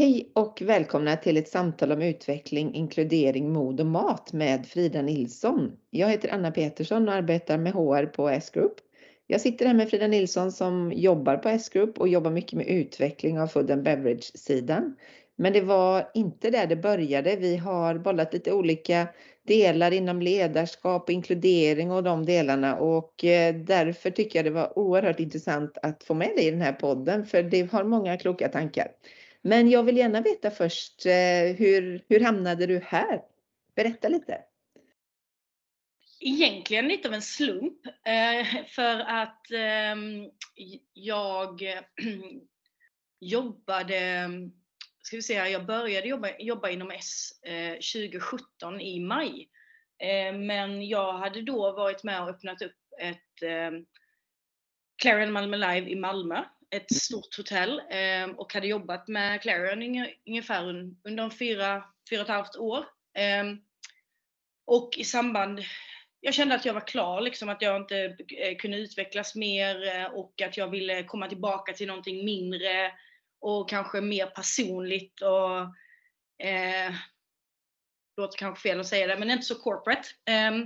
Hej och välkomna till ett samtal om utveckling, inkludering, mod och mat med Frida Nilsson. Jag heter Anna Petersson och arbetar med HR på S-Group. Jag sitter här med Frida Nilsson som jobbar på S-Group och jobbar mycket med utveckling av food and beverage-sidan. Men det var inte där det började. Vi har bollat lite olika delar inom ledarskap och inkludering och de delarna och eh, därför tycker jag det var oerhört intressant att få med dig i den här podden för det har många kloka tankar. Men jag vill gärna veta först, eh, hur, hur hamnade du här? Berätta lite. Egentligen lite av en slump. Eh, för att ehm, jag jobbade, ska vi säga, jag började jobba, jobba inom S eh, 2017 i maj. Men jag hade då varit med och öppnat upp ett ehm, Clarion Malmö Live i Malmö ett stort hotell eh, och hade jobbat med Clarion ungefär under fyra, fyra och ett halvt år. Eh, och i samband, jag kände att jag var klar, liksom att jag inte eh, kunde utvecklas mer eh, och att jag ville komma tillbaka till någonting mindre och kanske mer personligt och eh, låter kanske fel att säga det, men inte så corporate. Ehm,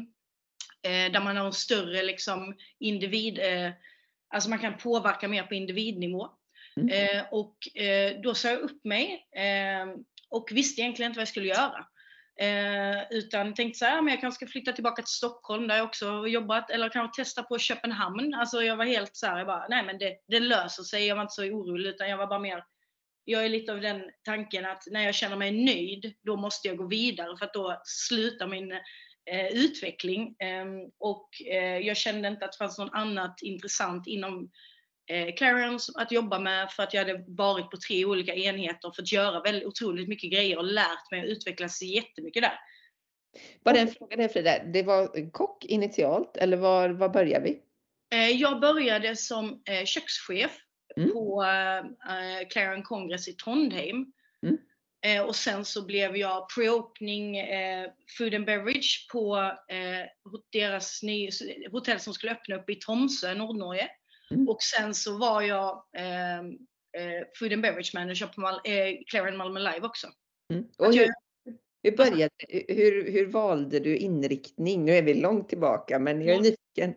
eh, där man har en större liksom, individ eh, Alltså man kan påverka mer på individnivå. Mm. Eh, och eh, då sa jag upp mig eh, och visste egentligen inte vad jag skulle göra. Eh, utan tänkte så här, men jag kanske ska flytta tillbaka till Stockholm där jag också har jobbat, eller kanske testa på Köpenhamn. Alltså jag var helt så här, jag bara, nej men det, det löser sig, jag var inte så orolig utan jag var bara mer jag är lite av den tanken att när jag känner mig nöjd, då måste jag gå vidare för att då slutar min eh, utveckling. Eh, och eh, jag kände inte att det fanns något annat intressant inom eh, Clarence att jobba med för att jag hade varit på tre olika enheter och fått göra väldigt otroligt mycket grejer och lärt mig att utvecklas jättemycket där. Bara en fråga där Frida, det var kock initialt eller var, var började vi? Eh, jag började som eh, kökschef mm. på Clarion Congress i Trondheim. Mm. Eh, och sen så blev jag pre-opening eh, food and beverage på eh, deras ny, hotell som skulle öppna upp i Tromsö, Nordnorge. Mm. Och sen så var jag ehm, eh, food and beverage manager på Mal eh, Clarion Malmö Live också. Mm. Och hur, hur, började, hur, hur valde du inriktning? Nu är vi långt tillbaka men jag är nyfiken.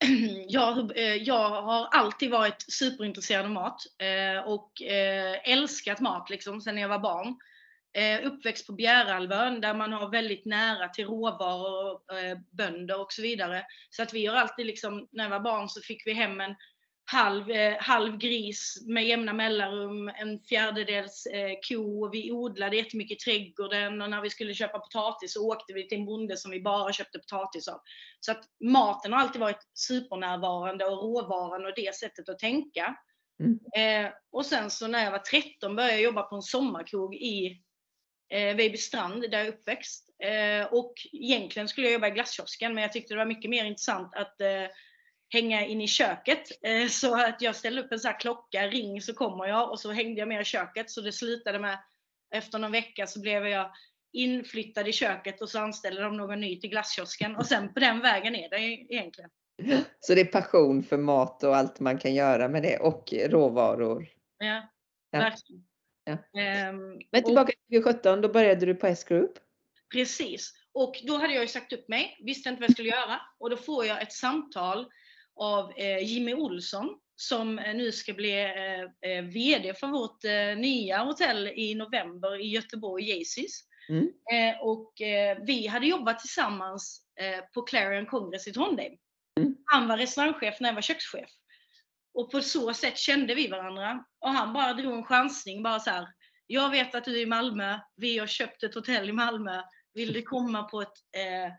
jag, eh, jag har alltid varit superintresserad av mat eh, och eh, älskat mat liksom sedan jag var barn. Uppväxt på Bjärehalvön där man har väldigt nära till råvaror, bönder och så vidare. Så att vi har alltid liksom, när jag var barn så fick vi hem en halv, eh, halv gris med jämna mellanrum, en fjärdedels eh, ko. Vi odlade jättemycket i trädgården och när vi skulle köpa potatis så åkte vi till en bonde som vi bara köpte potatis av. Så att maten har alltid varit supernärvarande och råvaran och det sättet att tänka. Mm. Eh, och sen så när jag var 13 började jag jobba på en sommarkrog i eh, Vejbystrand där jag är uppväxt. Eh, och egentligen skulle jag jobba i glasskiosken men jag tyckte det var mycket mer intressant att eh, hänga in i köket. Eh, så att jag ställde upp en sån här klocka, ring så kommer jag och så hängde jag med i köket. Så det slutade med, efter någon vecka så blev jag inflyttad i köket och så anställde de någon ny till glasskiosken och sen på den vägen är det egentligen. Så det är passion för mat och allt man kan göra med det och råvaror? Ja, ja. verkligen. Ja. Um, Men tillbaka till 2017, då började du på S-Group? Precis. Och då hade jag ju sagt upp mig, visste inte vad jag skulle göra. Och då får jag ett samtal av eh, Jimmy Olsson som eh, nu ska bli eh, VD för vårt nya hotell i november i Göteborg, Jaycees. Mm. Och vi hade jobbat tillsammans på Clarion Congress i Trondheim. Mm. Han var restaurangchef när jag var kökschef. Och på så sätt kände vi varandra. Och han bara drog en chansning, bara så här. Jag vet att du är i Malmö, vi har köpt ett hotell i Malmö. Vill du komma på ett, eh,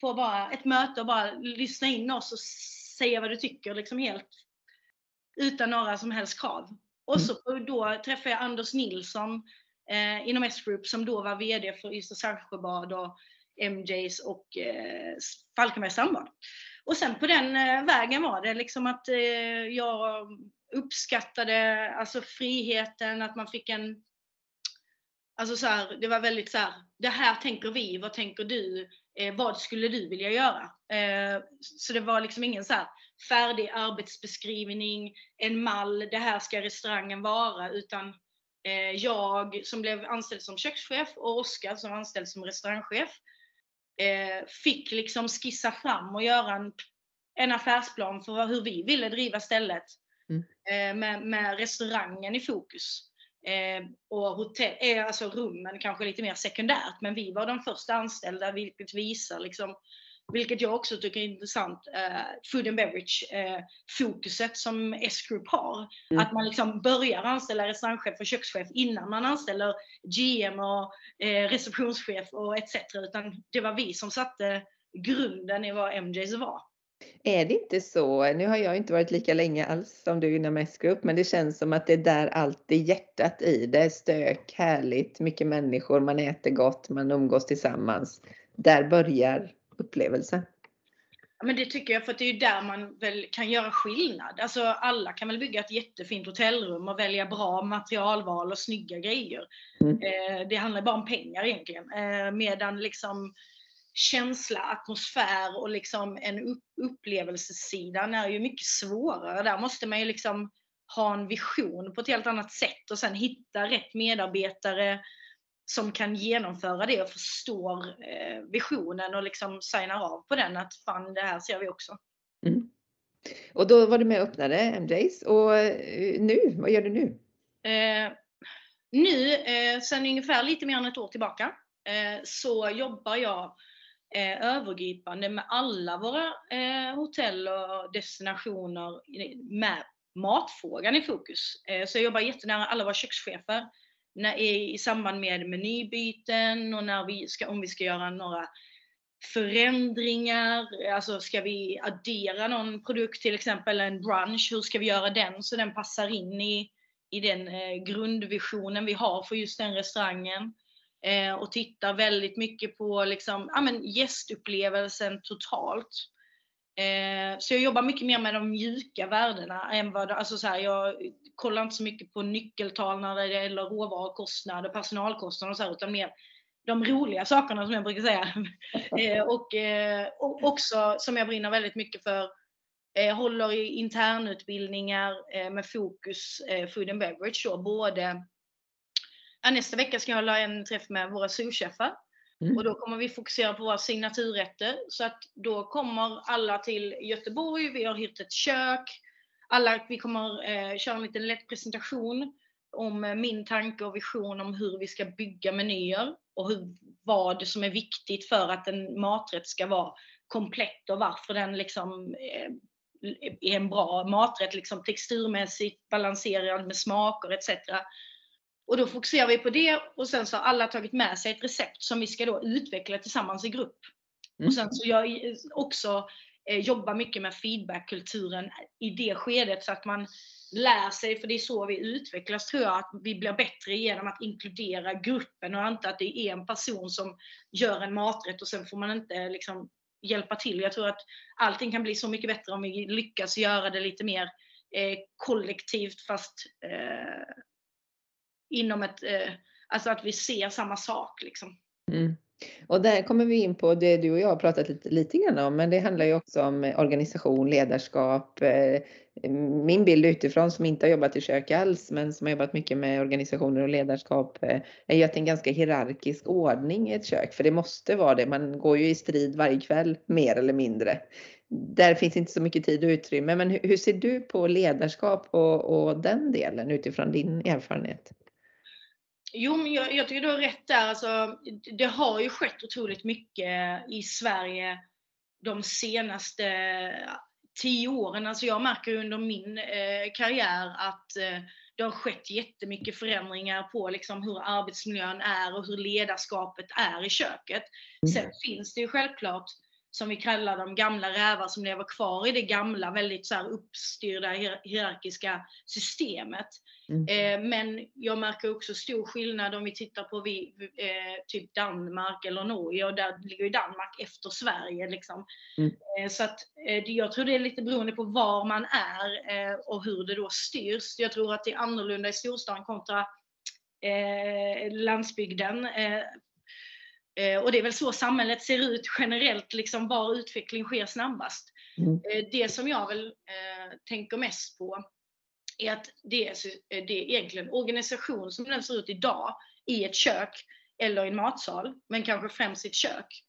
på bara ett möte och bara lyssna in oss och säga vad du tycker liksom helt utan några som helst krav. Och så mm. då träffade jag Anders Nilsson eh, inom S-Group som då var VD för Ystad Sandsjöbad och MJs och eh, Falkenbergs Strandbad. Och sen på den eh, vägen var det liksom att eh, jag uppskattade alltså friheten, att man fick en Alltså så här, det var väldigt så här, det här tänker vi, vad tänker du? Eh, vad skulle du vilja göra? Eh, så det var liksom ingen så färdig arbetsbeskrivning, en mall, det här ska restaurangen vara, utan Eh, jag som blev anställd som kökschef och Oskar som var anställd som restaurangchef eh, fick liksom skissa fram och göra en, en affärsplan för hur vi ville driva stället. Mm. Med, med, restaurangen i fokus. Och hotell, alltså rummen kanske lite mer sekundärt, men vi var de första anställda vilket visar liksom vilket jag också tycker är intressant, eh, food and beverage eh, fokuset som S-Group har. Mm. Att man liksom börjar anställa restaurangchef och kökschef innan man anställer GM och eh, receptionschef och etc. Utan det var vi som satte grunden i vad MJs var. Är det inte så, nu har jag inte varit lika länge alls som du inom S-Group, men det känns som att det är där allt är hjärtat i det. Stök, härligt, mycket människor, man äter gott, man umgås tillsammans. Där börjar upplevelse. Ja, men det tycker jag, för att det är ju där man väl kan göra skillnad. Alltså alla kan väl bygga ett jättefint hotellrum och välja bra materialval och snygga grejer. Mm. Eh, det handlar bara om pengar egentligen. Eh, medan liksom känsla, atmosfär och liksom en upp upplevelsesidan är ju mycket svårare. Där måste man ju liksom ha en vision på ett helt annat sätt och sen hitta rätt medarbetare som kan genomföra det och förstår eh, visionen och liksom signar av på den att fan det här ser vi också. Mm. Och då var du med och öppnade MJs och eh, nu, vad gör du nu? Eh, nu, eh, sen ungefär lite mer än ett år tillbaka, eh, så jobbar jag eh, övergripande med alla våra eh, hotell och destinationer med matfrågan i fokus. Eh, så jag jobbar jättenära alla våra kökschefer när, i, i samband med menybyten och när vi ska, om vi ska göra några förändringar, alltså ska vi addera någon produkt, till exempel en brunch, hur ska vi göra den så den passar in i, i den eh, grundvisionen vi har för just den restaurangen. Eh, och tittar väldigt mycket på liksom, ja, men gästupplevelsen totalt. Eh, så jag jobbar mycket mer med de mjuka värdena än vad, alltså så här, jag kollar inte så mycket på nyckeltal när det gäller råvarukostnader, personalkostnader och så här, utan mer de roliga sakerna som jag brukar säga. eh, och, eh, och också som jag brinner väldigt mycket för, eh, håller i internutbildningar eh, med fokus eh, food and beverage då, både ja, nästa vecka ska jag hålla en träff med våra souschefar Mm. Och då kommer vi fokusera på våra signaturrätter. Så att då kommer alla till Göteborg, vi har hyrt ett kök. Alla, vi kommer eh, köra en liten lätt presentation om eh, min tanke och vision om hur vi ska bygga menyer och hur, vad som är viktigt för att en maträtt ska vara komplett och varför den liksom eh, är en bra maträtt, liksom texturmässigt balanserad med smaker etc. Och då fokuserar vi på det och sen så har alla tagit med sig ett recept som vi ska då utveckla tillsammans i grupp. Mm. Och sen så jag också eh, jobbar mycket med feedbackkulturen i det skedet så att man lär sig, för det är så vi utvecklas tror jag, att vi blir bättre genom att inkludera gruppen och inte att det är en person som gör en maträtt och sen får man inte liksom hjälpa till. Jag tror att allting kan bli så mycket bättre om vi lyckas göra det lite mer eh, kollektivt fast eh, inom ett, eh, alltså att vi ser samma sak liksom. Mm. Och där kommer vi in på det du och jag har pratat lite, lite grann om, men det handlar ju också om eh, organisation, ledarskap. Eh, min bild utifrån som inte har jobbat i kök alls, men som har jobbat mycket med organisationer och ledarskap, eh, är ju att det är en ganska hierarkisk ordning i ett kök, för det måste vara det. Man går ju i strid varje kväll, mer eller mindre. Där finns inte så mycket tid och utrymme, men hur, ser du på ledarskap och, och den delen utifrån din erfarenhet? Jo, men jag, jag tycker du har rätt där. Alltså, det har ju skett otroligt mycket i Sverige de senaste tio åren. Alltså jag märker under min eh, karriär att eh, det har skett jättemycket förändringar på liksom hur arbetsmiljön är och hur ledarskapet är i köket. Mm. Sen finns det ju självklart som vi kallar de gamla rävar som lever kvar i det gamla väldigt så här uppstyrda hierarkiska systemet. Mm. Eh, men jag märker också stor skillnad om vi tittar på vi, eh, typ Danmark eller Norge och där ligger ju Danmark efter Sverige. Liksom. Mm. Eh, så att jag tror det är lite beroende på var man är och hur det då styrs. Jag tror att det är annorlunda i storstan kontra landsbygden. Och det är väl så samhället ser ut generellt, liksom var utveckling sker snabbast. Mm. det som jag väl tänker mest på är att det är, det är egentligen organisation som den ser ut idag i ett kök eller i en matsal, men kanske främst i ett kök,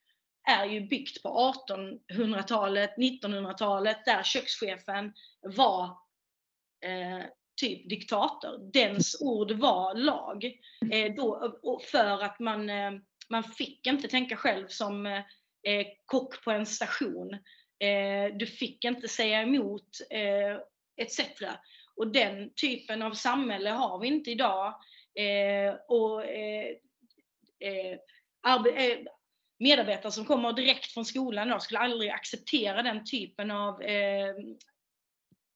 är ju byggt på 1800-talet, 1900-talet, där kökschefen var eh, typ diktator. Dens ord var lag. Eh, då, för att man, eh, man fick inte tänka själv som eh, eh, kock på en station. Eh, du fick inte säga emot eh, etc. Och den typen av samhälle har vi inte idag. Eh, och eh, eh, medarbetare som kommer direkt från skolan då, skulle aldrig acceptera den typen av eh,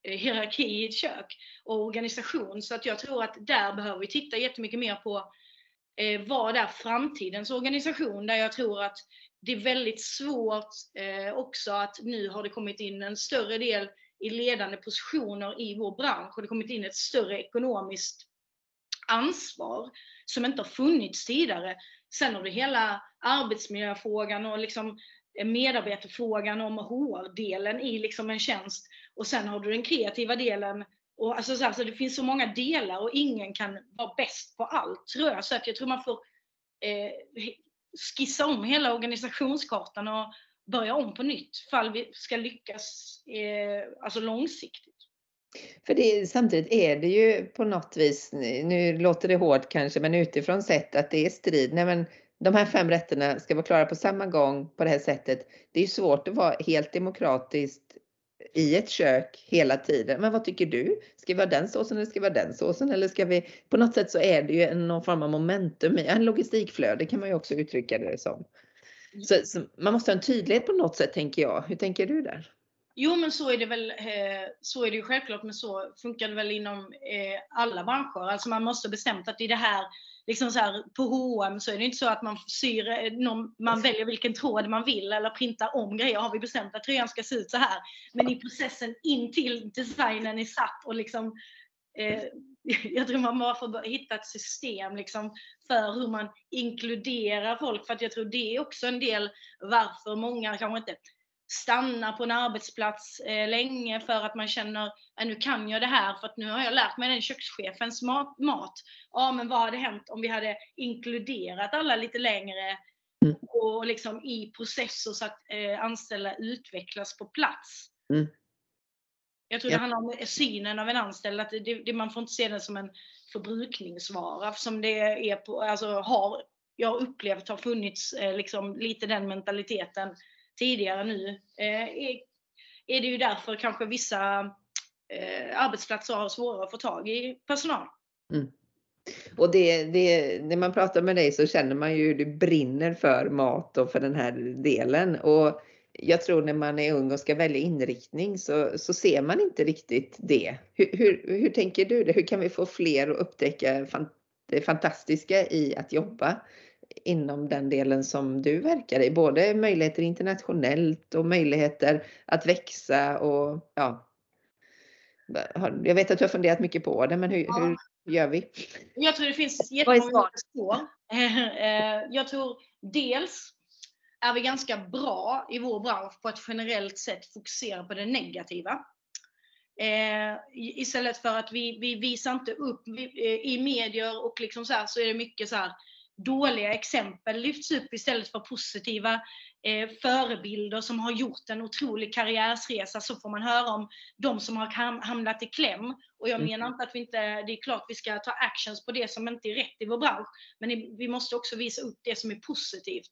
hierarki i ett kök och organisation. Så att jag tror att där behöver vi titta jättemycket mer på eh, vad är framtidens organisation? Där jag tror att det är väldigt svårt eh, också att nu har det kommit in en större del i ledande positioner i vår bransch och det kommit in ett större ekonomiskt ansvar som inte har funnits tidigare. Sen har du hela arbetsmiljöfrågan och liksom eh, medarbetarfrågan om HR-delen i liksom en tjänst. Och sen har du den kreativa delen. Och alltså så, alltså det finns så många delar och ingen kan vara bäst på allt tror jag. Så att jag tror man får eh, skissa om hela organisationskartan och börja om på nytt fall vi ska lyckas eh, alltså långsiktigt. För det, samtidigt är det ju på något vis, nu låter det hårt kanske, men utifrån sett att det är strid. Nej, men de här fem rätterna ska vara klara på samma gång på det här sättet. Det är svårt att vara helt demokratiskt i ett kök hela tiden. Men vad tycker du? Ska vi ha den såsen eller ska vi ha den såsen? Eller ska vi... På något sätt så är det ju någon form av momentum i en logistikflöde kan man ju också uttrycka det som. Så, så, man måste ha en tydlighet på något sätt tänker jag. Hur tänker du där? Jo men så är det väl, eh, så är det ju självklart, men så funkar det väl inom eh, alla branscher. Alltså man måste bestämt att i det här, liksom så här, på H&M så är det inte så att man syr, eh, någon, man väljer vilken tråd man vill eller printar om grejer. Har vi bestämt att tröjan ska se ut så här. Men i processen in till designen är satt och liksom eh, jag tror man bara får hitta ett system liksom för hur man inkluderar folk. För att jag tror det är också en del varför många kanske inte stanna på en arbetsplats eh, länge för att man känner att nu kan jag det här för att nu har jag lärt mig den kökschefens mat. mat. Ja, men vad hade hänt om vi hade inkluderat alla lite längre mm. och liksom i processer så att eh, anställda utvecklas på plats. Mm. Jag tror ja. det handlar om synen av en anställd, att det, det, man får inte se den som en förbrukningsvara som det är på, alltså har, jag upplevt har funnits eh, liksom lite den mentaliteten tidigare nu eh, är, är det ju därför kanske vissa eh, arbetsplatser har svårare att få tag i personal. Mm. Och det, det, när man pratar med dig så känner man ju hur du brinner för mat och för den här delen. Och jag tror när man är ung och ska välja inriktning så, så ser man inte riktigt det. Hur, hur, hur tänker du? det? Hur kan vi få fler att upptäcka det fantastiska i att jobba inom den delen som du verkar i. Både möjligheter internationellt och möjligheter att växa och ja. Jag vet att du har funderat mycket på det, men hur, ja. hur gör vi? Jag tror det finns jättemånga spår. Eh, jag tror dels är vi ganska bra i vår bransch på att generellt sett fokusera på det negativa. Eh, istället för att vi, vi visar inte upp vi, eh, i medier och liksom så här så är det mycket så här dåliga exempel lyfts upp istället för positiva eh, förebilder som har gjort en otrolig karriärsresa så får man höra om de som har hamnat i kläm. Och jag mm. menar inte att vi inte, det är klart vi ska ta actions på det som inte är rätt i vår bransch, men vi måste också visa upp det som är positivt.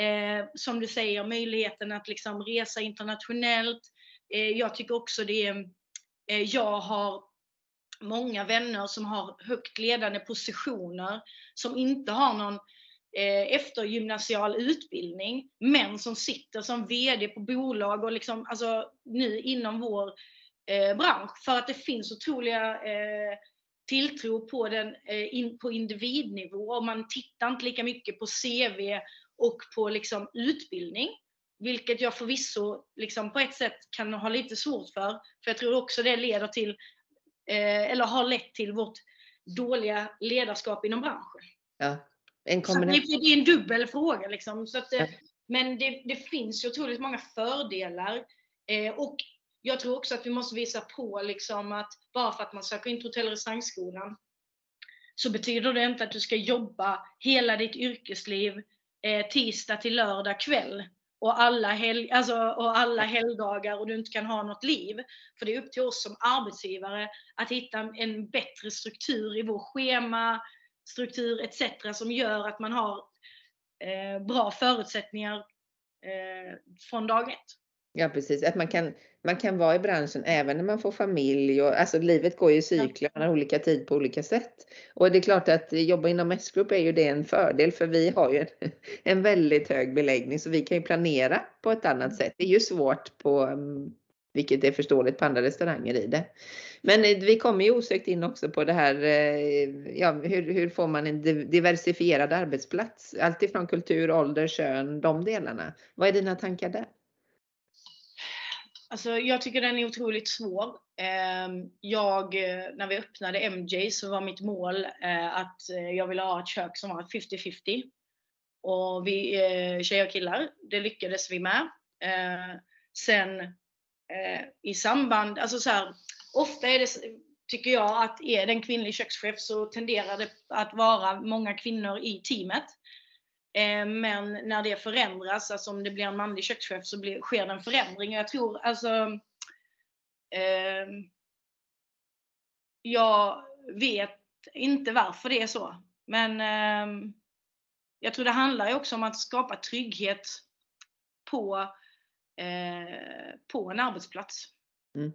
Eh, som du säger, möjligheten att liksom resa internationellt. Eh, jag tycker också det är, eh, jag har många vänner som har högt ledande positioner som inte har någon eh, eftergymnasial utbildning men som sitter som VD på bolag och liksom, alltså, nu inom vår eh, bransch för att det finns otroliga eh, tilltro på, den, eh, in, på individnivå och man tittar inte lika mycket på CV och på liksom, utbildning. Vilket jag förvisso liksom, på ett sätt kan ha lite svårt för. För jag tror också det leder till eller har lett till vårt dåliga ledarskap inom branschen. Ja, en kombination. Så det är en dubbel fråga. Liksom. Så att, ja. Men det, det finns ju otroligt många fördelar. Eh, och jag tror också att vi måste visa på liksom att bara för att man söker in till hotell och restaurangskolan så betyder det inte att du ska jobba hela ditt yrkesliv eh, tisdag till lördag kväll och alla, hel, alltså, och alla helgdagar och du inte kan ha något liv. För det är upp till oss som arbetsgivare att hitta en bättre struktur i vår schema, struktur etc. som gör att man har eh, bra förutsättningar eh, från dag ett. Ja precis, att man kan, man kan vara i branschen även när man får familj och alltså livet går ju i cykler, man har olika tid på olika sätt. Och det är klart att jobba inom S-grupp är ju det en fördel för vi har ju en, en väldigt hög beläggning så vi kan ju planera på ett annat sätt. Det är ju svårt på, mm, vilket är förståeligt på andra restauranger i det. Men eh, vi kommer ju osökt in också på det här, eh, ja, hur, hur får man en diversifierad arbetsplats? Alltifrån kultur, ålder, kön, de delarna. Vad är dina tankar där? Alltså, jag tycker den är otroligt svår. Ehm, jag, eh, när vi öppnade MJ så var mitt mål eh, att eh, jag ville ha ett kök som var 50-50. Och vi tjejer och killar, det lyckades vi med. Ehm, sen i samband, alltså så här, ofta är det, tycker jag att är det en kvinnlig kökschef så tenderar det att vara många kvinnor i teamet. Eh, men när det förändras, alltså om det blir en manlig kökschef så blir, sker det en förändring. Jag tror alltså eh, Jag vet inte varför det är så. Men eh, jag tror det handlar ju också om att skapa trygghet på, eh, på en arbetsplats. Mm.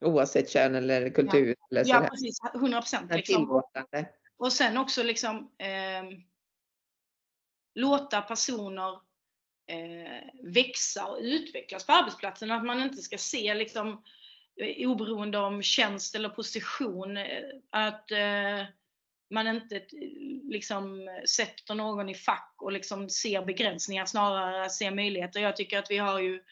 Oavsett kön eller kultur? Ja, eller ja precis. 100 procent. Liksom. Och sen också liksom eh, låta personer eh, växa och utvecklas på arbetsplatsen. Att man inte ska se liksom, eh, oberoende om tjänst eller position, eh, att eh, man inte eh, liksom sätter någon i fack och liksom ser begränsningar, snarare ser möjligheter. Jag tycker att vi har ju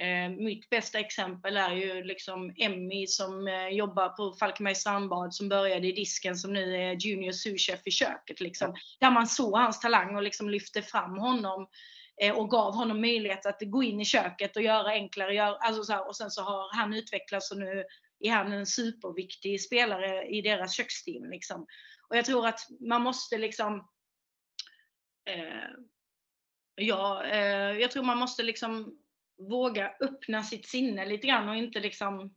Eh, mitt bästa exempel är ju liksom Emmy som eh, jobbar på Falkenbergs strandbad som började i disken som nu är junior souschef i köket. Liksom. Där man såg hans talang och liksom lyfte fram honom eh, och gav honom möjlighet att gå in i köket och göra enklare. Gör, alltså så här, och sen så har han utvecklats och nu är han en superviktig spelare i deras köksteam. Liksom. Och jag tror att man måste liksom eh, Ja, eh, jag tror man måste liksom våga öppna sitt sinne lite grann och inte liksom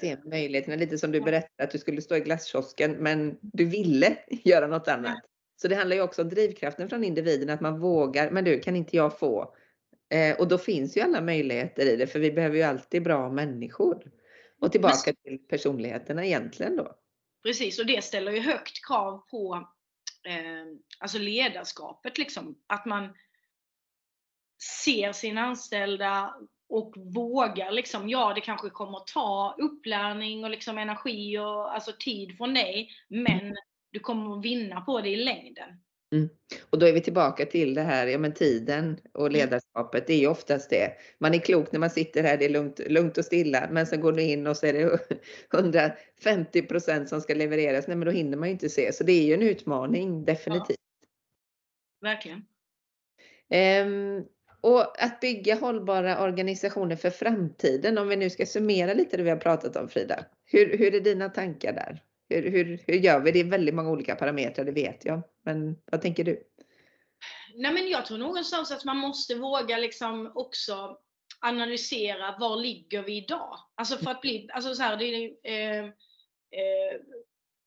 Se eh, möjligheterna, lite som du berättade att du skulle stå i glasskiosken men du ville göra något annat. Så det handlar ju också om drivkraften från individen att man vågar, men du kan inte jag få? Eh, och då finns ju alla möjligheter i det för vi behöver ju alltid bra människor. Och tillbaka till personligheterna egentligen då. Precis, och det ställer ju högt krav på eh, alltså ledarskapet liksom. Att man ser sina anställda och vågar liksom, ja det kanske kommer att ta upplärning och liksom energi och alltså tid från dig, men du kommer att vinna på det i längden. Mm. Och då är vi tillbaka till det här, ja men tiden och mm. ledarskapet, det är ju oftast det. Man är klok när man sitter här, det är lugnt, lugnt och stilla, men sen går du in och så är det 150 procent som ska levereras, nej men då hinner man ju inte se. Så det är ju en utmaning, definitivt. Ja. Verkligen. Um, och att bygga hållbara organisationer för framtiden, om vi nu ska summera lite det vi har pratat om Frida. Hur, hur är dina tankar där? Hur, hur, hur gör vi? Det är väldigt många olika parametrar, det vet jag. Men vad tänker du? Nej, men jag tror någonstans att man måste våga liksom också analysera var ligger vi idag? Alltså för att bli, alltså så här, det är, eh, eh,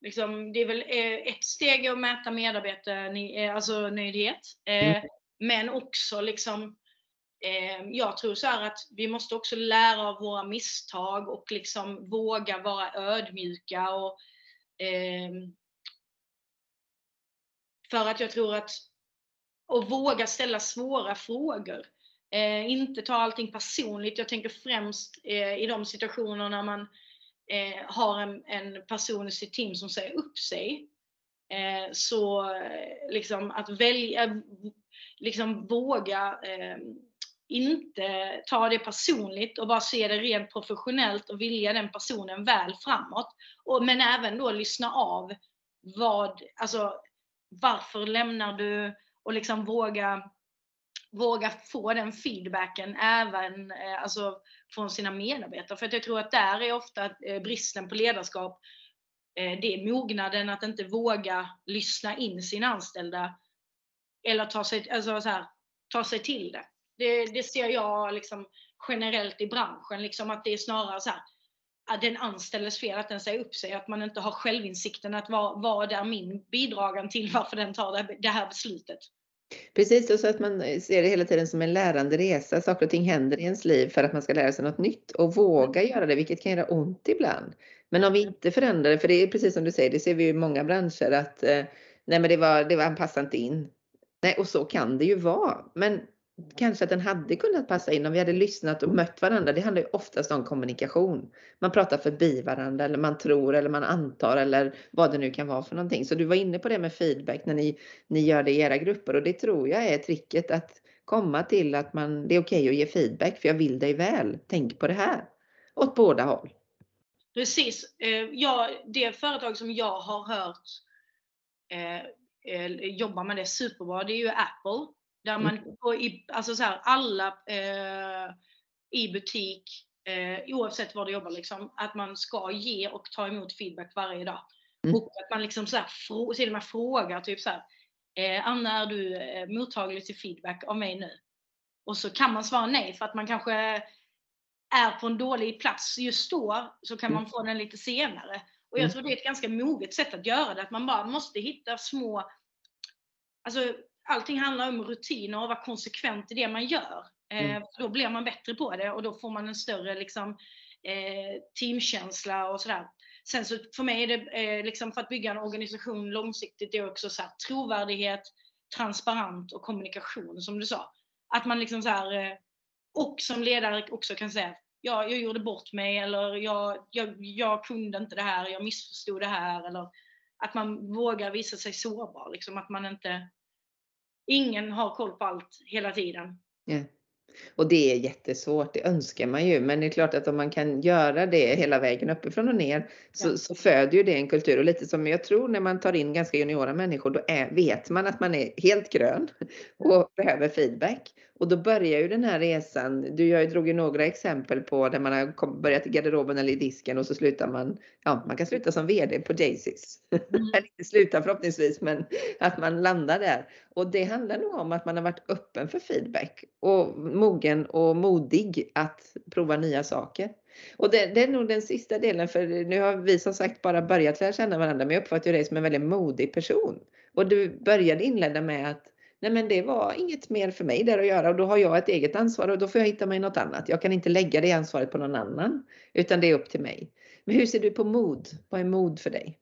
liksom, det är väl eh, ett steg att mäta medarbetare, eh, alltså nöjdhet. Eh, mm. Men också liksom eh, jag tror så här att vi måste också lära av våra misstag och liksom våga vara ödmjuka och eh, för att jag tror att och våga ställa svåra frågor. Eh, inte ta allting personligt. Jag tänker främst eh, i de situationer när man eh, har en, en person i sitt team som säger upp sig. Eh, så eh, liksom att välja, liksom våga eh, inte ta det personligt och bara se det rent professionellt och vilja den personen väl framåt. Och, men även då lyssna av vad, alltså varför lämnar du och liksom våga våga få den feedbacken även eh, alltså, från sina medarbetare. För att jag tror att där är ofta eh, bristen på ledarskap, eh, det är mognaden att inte våga lyssna in sina anställda eller ta sig, alltså, så här, ta sig till det. det. Det ser jag liksom generellt i branschen, liksom att det är snarare så här, att den anställdes fel, att den säger upp sig, att man inte har självinsikten att vad, vad är min bidragan till varför den tar det här beslutet. Precis, och så att man ser det hela tiden som en lärande resa. Saker och ting händer i ens liv för att man ska lära sig något nytt och våga göra det, vilket kan göra ont ibland. Men om vi inte förändrar det, för det är precis som du säger, det ser vi i många branscher att eh, nej men det var, det var, han passade inte in. Nej, och så kan det ju vara. Men kanske att den hade kunnat passa in om vi hade lyssnat och mött varandra. Det handlar ju oftast om kommunikation. Man pratar förbi varandra eller man tror eller man antar eller vad det nu kan vara för någonting. Så du var inne på det med feedback när ni, ni gör det i era grupper och det tror jag är tricket att komma till att man, det är okej okay att ge feedback för jag vill dig väl. Tänk på det här. Åt båda håll. Precis. Eh, ja, det företag som jag har hört eh, eh, eh, jobba med det superbra, det är ju Apple. Där man mm. i, alltså så här, alla eh, i butik, eh, oavsett var du jobbar, liksom, att man ska ge och ta emot feedback varje dag. Mm. Och att man liksom så här, frå, till och med frågar typ så här, eh, Anna är du eh, mottaglig till feedback av mig nu? Och så kan man svara nej för att man kanske är på en dålig plats just då så kan man mm. få den lite senare. Och jag mm. tror det är ett ganska moget sätt att göra det, att man bara måste hitta små Alltså allting handlar om rutiner och vara konsekvent i det man gör. Eh, mm. Då blir man bättre på det och då får man en större liksom, eh, teamkänsla och sådär. Sen så för mig är det eh, liksom för att bygga en organisation långsiktigt, det är också så här, trovärdighet, transparent och kommunikation som du sa. Att man liksom så här, och som ledare också kan säga ja, jag gjorde bort mig eller jag, jag, jag kunde inte det här, jag missförstod det här. Eller att man vågar visa sig sårbar. Liksom, att man inte ingen har koll på allt hela tiden. Yeah. Och det är jättesvårt, det önskar man ju. Men det är klart att om man kan göra det hela vägen uppifrån och ner så, ja. så föder ju det en kultur. Och lite som jag tror när man tar in ganska juniora människor, då är, vet man att man är helt grön och behöver feedback. Och då börjar ju den här resan. Du jag drog ju några exempel på där man har börjat i garderoben eller i disken och så slutar man. Ja, man kan sluta som VD på Daisys. Mm. eller inte sluta förhoppningsvis, men att man landar där. Och det handlar nog om att man har varit öppen för feedback och mogen och modig att prova nya saker. Och det, det, är nog den sista delen, för nu har vi som sagt bara börjat lära känna varandra, men jag uppfattar dig som en väldigt modig person. Och du började inleda med att nej men det var inget mer för mig där att göra och då har jag ett eget ansvar och då får jag hitta mig något annat. Jag kan inte lägga det ansvaret på någon annan, utan det är upp till mig. Men hur ser du på mod? Vad är mod för dig?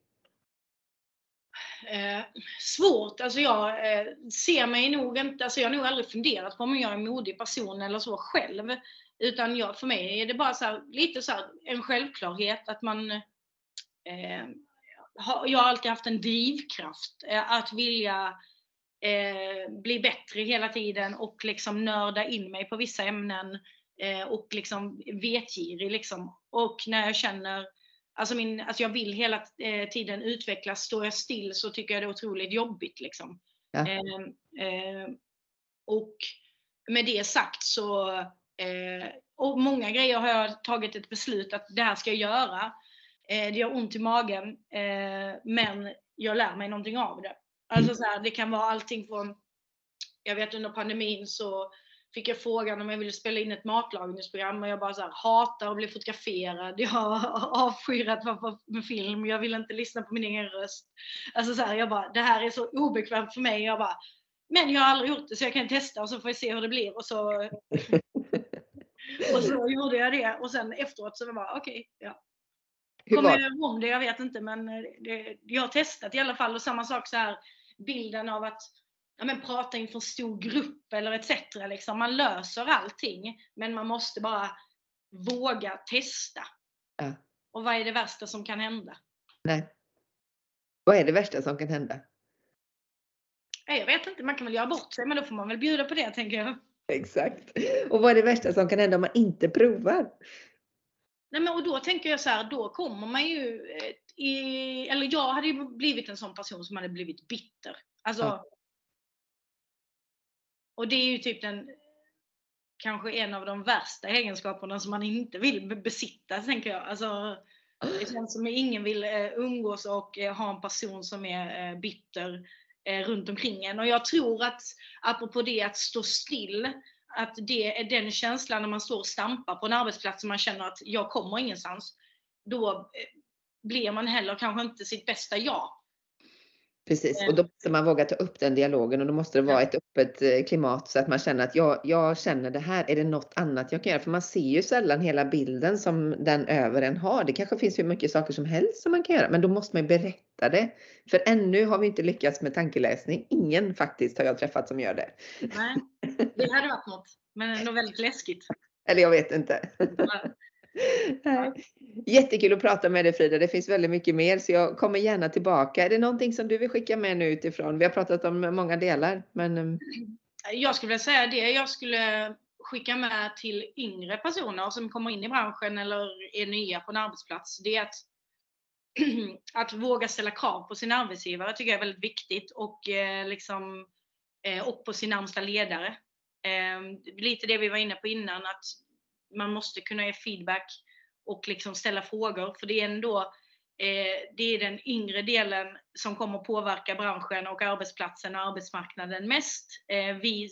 Eh, svårt, alltså jag eh, ser mig nog inte, alltså jag har nog aldrig funderat på om jag är en modig person eller så själv. Utan jag, för mig är det bara så här, lite så här, en självklarhet att man eh, jag har alltid haft en drivkraft eh, att vilja eh, bli bättre hela tiden och liksom nörda in mig på vissa ämnen eh, och liksom vetgirig liksom. Och när jag känner Alltså, min, alltså jag vill hela eh, tiden utvecklas. Står jag still så tycker jag det är otroligt jobbigt. Liksom. Ja. Eh, eh, och med det sagt så, och många grejer har jag tagit ett beslut att det här ska jag göra. Det gör ont i magen, men jag lär mig någonting av det. Alltså så här, det kan vara allting från, jag vet under pandemin så fick jag frågan om jag ville spela in ett matlagningsprogram och jag bara så här, hatar att bli fotograferad. Jag avskyr att vara med film. Jag vill inte lyssna på min egen röst. Alltså så här, jag bara, det här är så obekvämt för mig. Jag bara, men jag har aldrig gjort det så jag kan testa och så får jag se hur det blir. Och så, och så gjorde jag det och sen efteråt så var jag bara, okej, okay, ja. Kommer jag ihåg det? Jag vet inte men det, jag har testat i alla fall och samma sak så här bilden av att ja, men prata inför stor grupp eller etc. Liksom. Man löser allting, men man måste bara våga testa. Ja. Och vad är det värsta som kan hända? Nej. Vad är det värsta som kan hända? Jag vet inte, man kan väl göra bort sig, men då får man väl bjuda på det tänker jag. Exakt. Och vad är det värsta som kan hända om man inte provar? Nej, men och då tänker jag så här, då kommer man ju, eh, i, eller jag hade ju blivit en sån person som hade blivit bitter. Alltså, ja och det är ju typ den kanske en av de värsta egenskaperna som man inte vill besitta, tänker jag. Alltså, det känns som att ingen vill eh, umgås och eh, ha en person som är eh, bitter runt omkring en. Och jag tror att, apropå det att stå still, att det är den känslan när man står och stampar på en arbetsplats och man känner att jag kommer ingenstans. Då blir man heller kanske inte sitt bästa jag. Precis, och då måste man våga ta upp den dialogen och då måste det vara ett öppet eh, klimat så att man känner att jag, jag känner det här, är det något annat jag kan göra? För man ser ju sällan hela bilden som den över en har. Det kanske finns hur mycket saker som helst som man kan göra, men då måste man berätta det. För ännu har vi inte lyckats med tankeläsning. Ingen faktiskt har jag träffat som gör det. Nej, det hade varit något, men ändå väldigt läskigt. Eller jag vet inte. Jättekul att prata med dig Frida. Det finns väldigt mycket mer så jag kommer gärna tillbaka. Är det någonting som du vill skicka med nu utifrån? Vi har pratat om många delar. Men... Ehm. Jag skulle vilja säga det jag skulle skicka med till yngre personer som kommer in i branschen eller är nya på en arbetsplats. Det är att, att våga ställa krav på sin arbetsgivare tycker jag är väldigt viktigt och, eh, liksom, eh, och på sin närmsta ledare. Eh, lite det vi var inne på innan att man måste kunna ge feedback och liksom ställa frågor. För det är ändå eh, det är den yngre delen som kommer påverka branschen och arbetsplatsen och arbetsmarknaden mest. Eh, vi,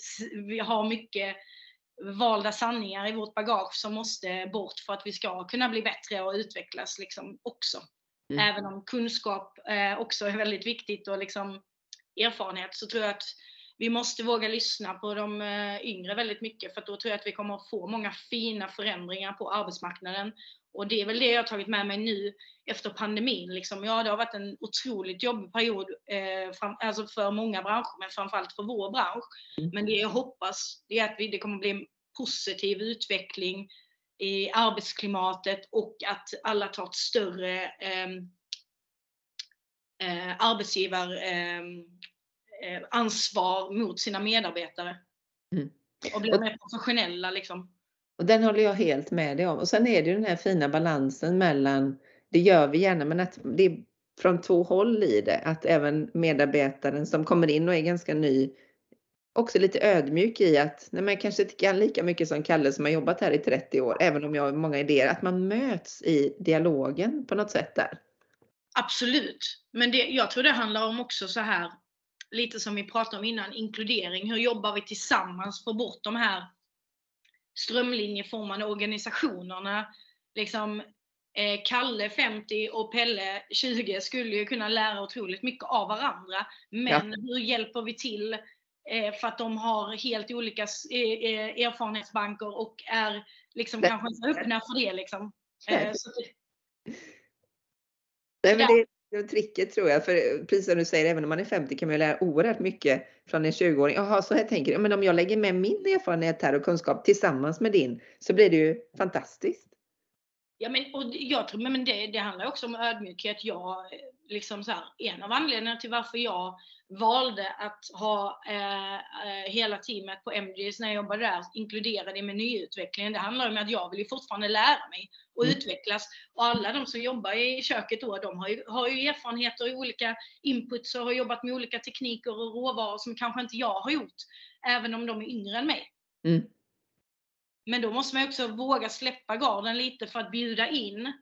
vi har mycket valda sanningar i vårt bagage som måste bort för att vi ska kunna bli bättre och utvecklas liksom också. Mm. Även om kunskap eh, också är väldigt viktigt och liksom erfarenhet så tror jag att vi måste våga lyssna på de yngre väldigt mycket för då tror jag att vi kommer att få många fina förändringar på arbetsmarknaden. Och det är väl det jag har tagit med mig nu efter pandemin. Liksom. Ja, det har varit en otroligt jobbig period eh, fram, alltså för många branscher, men framförallt för vår bransch. Mm. Men det jag hoppas det är att vi, det kommer bli en positiv utveckling i arbetsklimatet och att alla tar ett större eh, eh, arbetsgivar eh, Eh, ansvar mot sina medarbetare. Mm. Och bli mer professionella liksom. Och den håller jag helt med dig om. Och sen är det ju den här fina balansen mellan, det gör vi gärna, men att det är från två håll i det. Att även medarbetaren som kommer in och är ganska ny också lite ödmjuk i att nej, men kanske inte kan lika mycket som Kalle som har jobbat här i 30 år, även om jag har många idéer, att man möts i dialogen på något sätt där. Absolut, men det, jag tror det handlar om också så här lite som vi pratade om innan, inkludering. Hur jobbar vi tillsammans för bort de här strömlinjeformade organisationerna? Liksom, eh, Kalle 50 och Pelle 20 skulle ju kunna lära otroligt mycket av varandra. Men ja. hur hjälper vi till eh, för att de har helt olika eh, eh erfarenhetsbanker och är liksom kanske inte öppna för det. Liksom. Eh, så, Nej, det är tricket tror jag. För eh, precis som du säger, även om man är 50 kan man ju lära oerhört mycket från en 20-åring. Jaha, så här tänker jag. Men om jag lägger med min erfarenhet här och kunskap tillsammans med din så blir det ju fantastiskt. Ja, men och jag tror, men det, det handlar också om ödmjukhet. Jag, liksom så här, en av anledningarna till varför jag valde att ha eh, eh hela teamet på MGs när jag jobbade där inkluderade i menyutvecklingen. Det handlar om att jag vill ju fortfarande lära mig och mm. utvecklas. Och alla de som jobbar i köket då, de har ju, har ju erfarenheter i olika inputs och har jobbat med olika tekniker och råvaror som kanske inte jag har gjort, även om de är yngre än mig. Mm. Men då måste man också våga släppa garden lite för att bjuda in.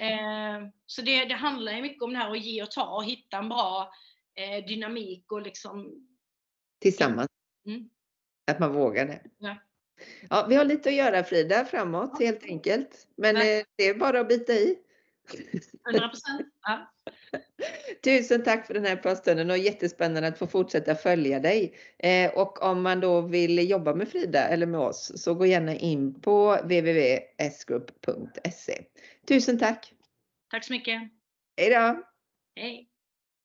Eh, så det, det handlar ju mycket om det här att ge och ta och hitta en bra eh, dynamik och liksom... Tillsammans. Mm. Att man vågar det. Ja. Ja, vi har lite att göra Frida framåt helt enkelt. Men eh, det är bara att bita i. 100 ja. Tusen tack för den här pratstunden och jättespännande att få fortsätta följa dig. Eh, och om man då vill jobba med Frida eller med oss så gå gärna in på www.sgroup.se. Tusen tack! Tack så mycket! Hej då! Hej!